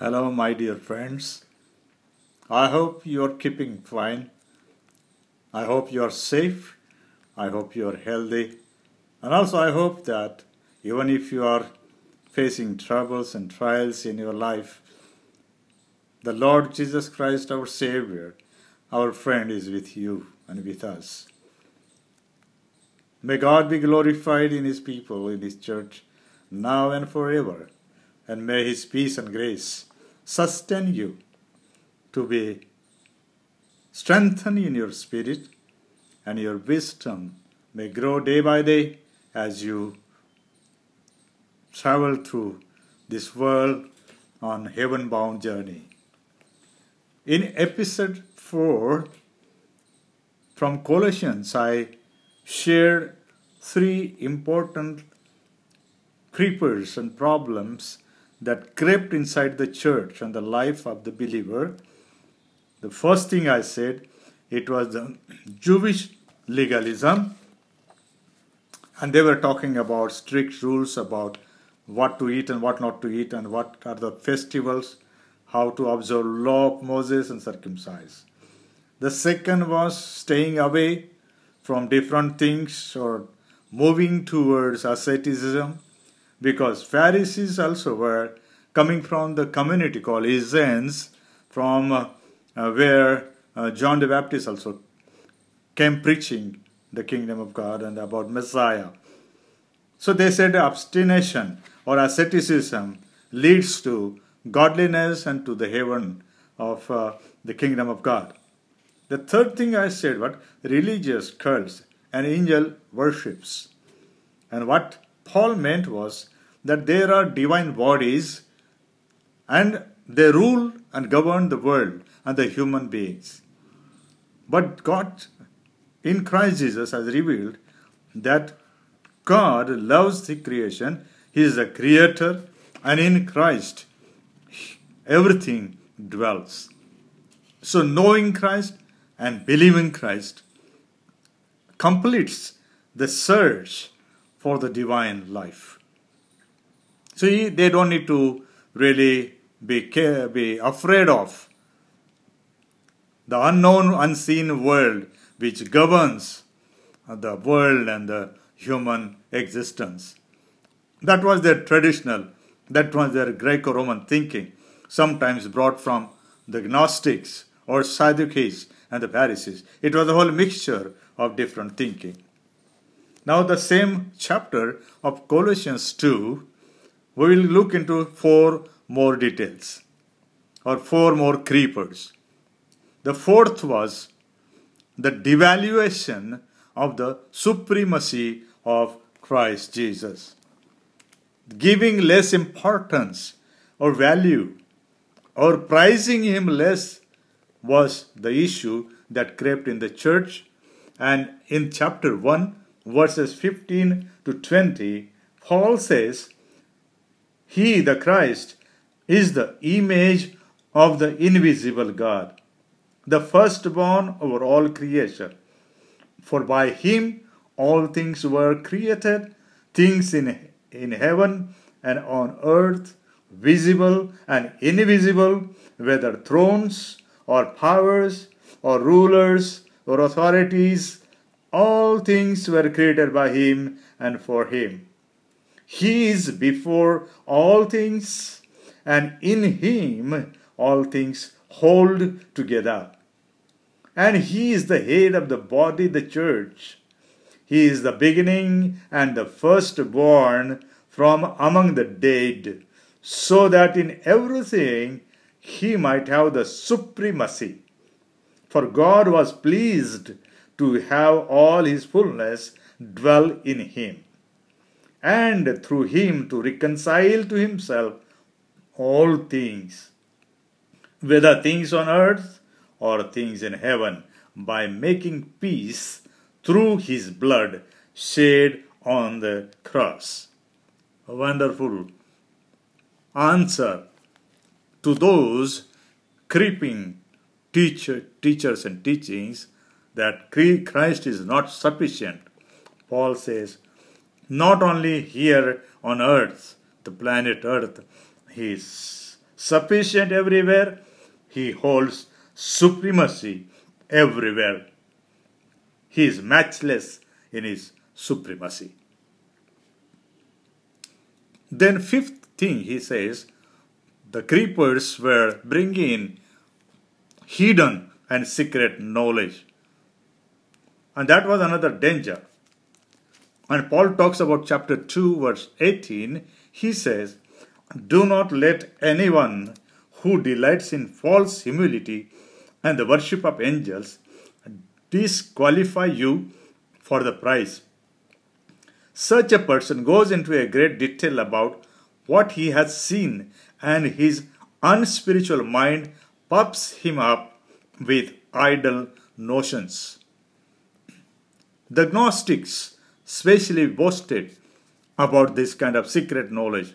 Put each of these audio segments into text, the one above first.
Hello, my dear friends. I hope you are keeping fine. I hope you are safe. I hope you are healthy. And also, I hope that even if you are facing troubles and trials in your life, the Lord Jesus Christ, our Savior, our friend, is with you and with us. May God be glorified in His people, in His church, now and forever. And may His peace and grace sustain you to be strengthened in your spirit and your wisdom may grow day by day as you travel through this world on heaven bound journey. In episode 4 from colossians i shared three important creepers and problems that crept inside the church and the life of the believer. The first thing I said, it was the Jewish legalism, and they were talking about strict rules about what to eat and what not to eat, and what are the festivals, how to observe law of Moses and circumcise. The second was staying away from different things or moving towards asceticism because Pharisees also were coming from the community called Essenes, from uh, uh, where uh, John the Baptist also came preaching the kingdom of God and about Messiah. So they said abstination or asceticism leads to godliness and to the heaven of uh, the kingdom of God. The third thing I said what religious cults and angel worships. And what Paul meant was that there are divine bodies and they rule and govern the world and the human beings. But God in Christ Jesus has revealed that God loves the creation, He is the creator, and in Christ everything dwells. So, knowing Christ and believing Christ completes the search for the divine life. See, they don't need to really be, care, be afraid of the unknown, unseen world which governs the world and the human existence. That was their traditional, that was their Greco Roman thinking, sometimes brought from the Gnostics or Sadducees and the Pharisees. It was a whole mixture of different thinking. Now, the same chapter of Colossians 2, we will look into four more details or four more creepers. The fourth was the devaluation of the supremacy of Christ Jesus. Giving less importance or value or prizing him less was the issue that crept in the church. And in chapter 1, verses 15 to 20, Paul says, He, the Christ, is the image of the invisible God, the firstborn over all creation. For by him all things were created, things in, in heaven and on earth, visible and invisible, whether thrones or powers or rulers or authorities, all things were created by him and for him. He is before all things, and in him all things hold together. And he is the head of the body, the church. He is the beginning and the firstborn from among the dead, so that in everything he might have the supremacy. For God was pleased to have all his fullness dwell in him, and through him to reconcile to himself all things, whether things on earth or things in heaven, by making peace through his blood shed on the cross. A wonderful answer to those creeping teacher, teachers and teachings that Christ is not sufficient. Paul says, not only here on earth, the planet earth, he is sufficient everywhere, he holds supremacy everywhere. He is matchless in his supremacy. Then, fifth thing he says, the creepers were bringing hidden and secret knowledge. And that was another danger. And Paul talks about chapter 2, verse 18. He says, Do not let anyone who delights in false humility and the worship of angels disqualify you for the prize. Such a person goes into a great detail about what he has seen, and his unspiritual mind puffs him up with idle notions. The Gnostics specially boasted about this kind of secret knowledge.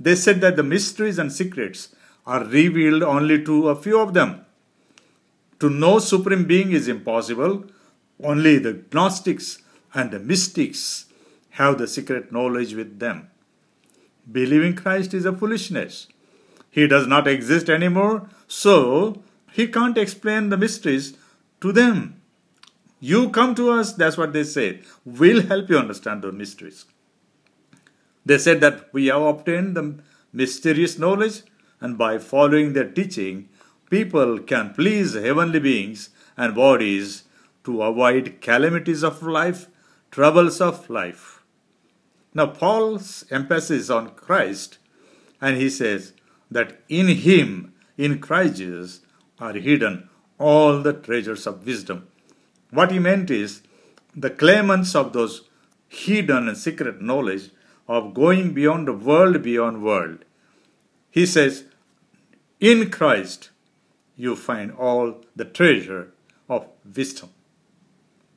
They said that the mysteries and secrets are revealed only to a few of them. To know Supreme Being is impossible. Only the Gnostics and the mystics have the secret knowledge with them. Believing Christ is a foolishness. He does not exist anymore, so he can't explain the mysteries to them. You come to us, that's what they say. We'll help you understand the mysteries. They said that we have obtained the mysterious knowledge, and by following their teaching, people can please heavenly beings and bodies to avoid calamities of life, troubles of life. Now, Paul's emphasis on Christ, and he says that in him, in Christ Jesus, are hidden all the treasures of wisdom. What he meant is the claimants of those hidden and secret knowledge of going beyond the world beyond world. He says, in Christ you find all the treasure of wisdom.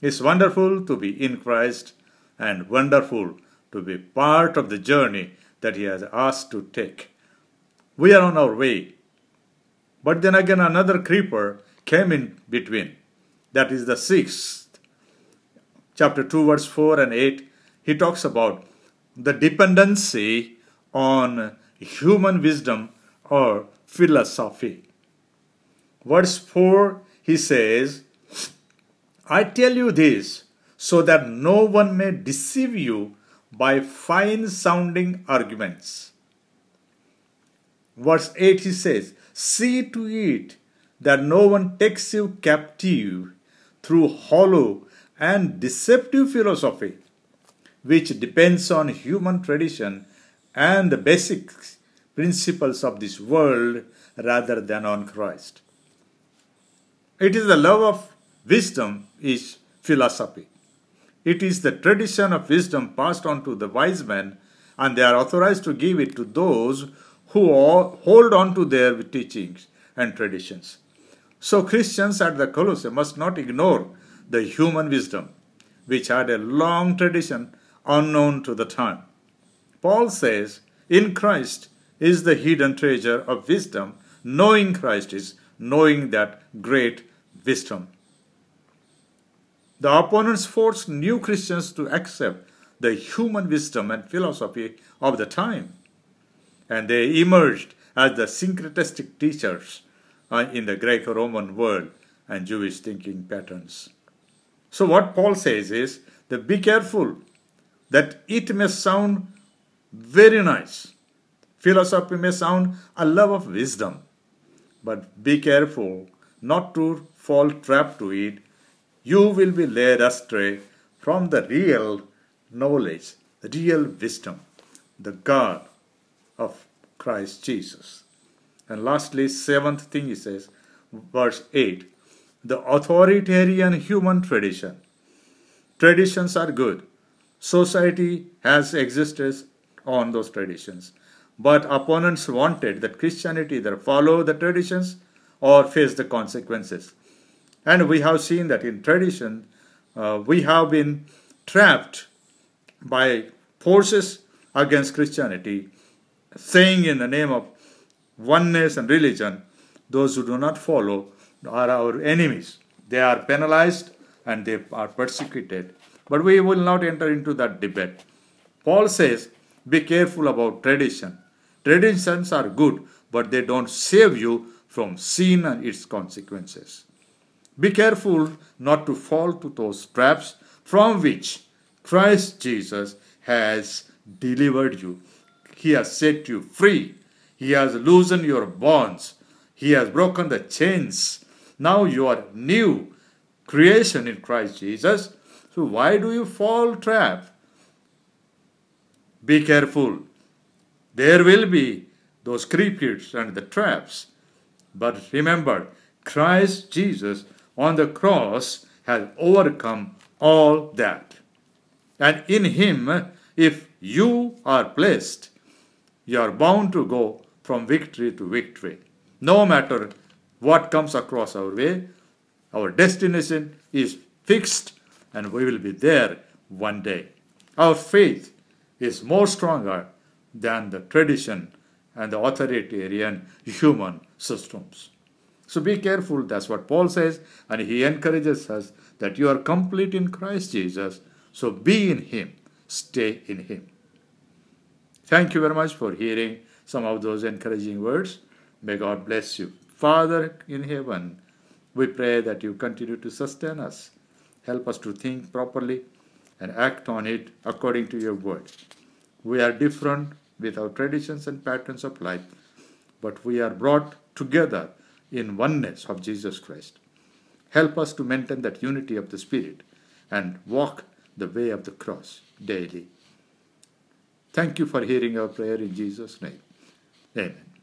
It's wonderful to be in Christ and wonderful to be part of the journey that He has asked to take. We are on our way. But then again, another creeper came in between. That is the sixth. Chapter 2, verse 4 and 8. He talks about the dependency on human wisdom or philosophy. Verse 4, he says, I tell you this so that no one may deceive you by fine sounding arguments. Verse 8 he says, See to it that no one takes you captive through hollow and deceptive philosophy, which depends on human tradition and the basic principles of this world rather than on Christ. It is the love of wisdom is philosophy. It is the tradition of wisdom passed on to the wise men, and they are authorized to give it to those who hold on to their teachings and traditions. So, Christians at the Colosseum must not ignore the human wisdom, which had a long tradition unknown to the time. Paul says, In Christ is the hidden treasure of wisdom. Knowing Christ is knowing that great wisdom. The opponents forced new Christians to accept the human wisdom and philosophy of the time, and they emerged as the syncretistic teachers Uh, in the Greco Roman world and Jewish thinking patterns. So, what Paul says is that be careful that it may sound very nice. Philosophy may sound a love of wisdom, but be careful not to fall trap to it you will be led astray from the real knowledge, the real wisdom, the God of Christ Jesus. And lastly, seventh thing he says, verse 8 the authoritarian human tradition. Traditions are good. Society has existed on those traditions. But opponents wanted that Christianity either follow the traditions or face the consequences. And we have seen that in tradition, uh, we have been trapped by forces against Christianity, saying in the name of oneness and religion, those who do not follow are our enemies. They are penalized and they are persecuted. But we will not enter into that debate. Paul says, Be careful about tradition. Traditions are good, but they don't save you from sin and its consequences. Be careful not to fall to those traps from which Christ Jesus has delivered you. He has set you free. He has loosened your bonds. He has broken the chains. Now you are new creation in Christ Jesus. So why do you fall trap? Be careful. There will be those creepers and the traps. But remember, Christ Jesus on the cross has overcome all that. And in Him, if you are blessed, you are bound to go from victory to victory. No matter what comes across our way, our destination is fixed and we will be there one day. Our faith is more stronger than the tradition and the authoritarian human systems. So be careful, that's what Paul says, and he encourages us that you are complete in Christ Jesus. So be in Him, stay in Him. Thank you very much for hearing some of those encouraging words. May God bless you. Father in heaven, we pray that you continue to sustain us. Help us to think properly and act on it according to your word. We are different with our traditions and patterns of life, but we are brought together in oneness of Jesus Christ. Help us to maintain that unity of the Spirit and walk the way of the cross daily. Thank you for hearing our prayer in Jesus' name. Amen.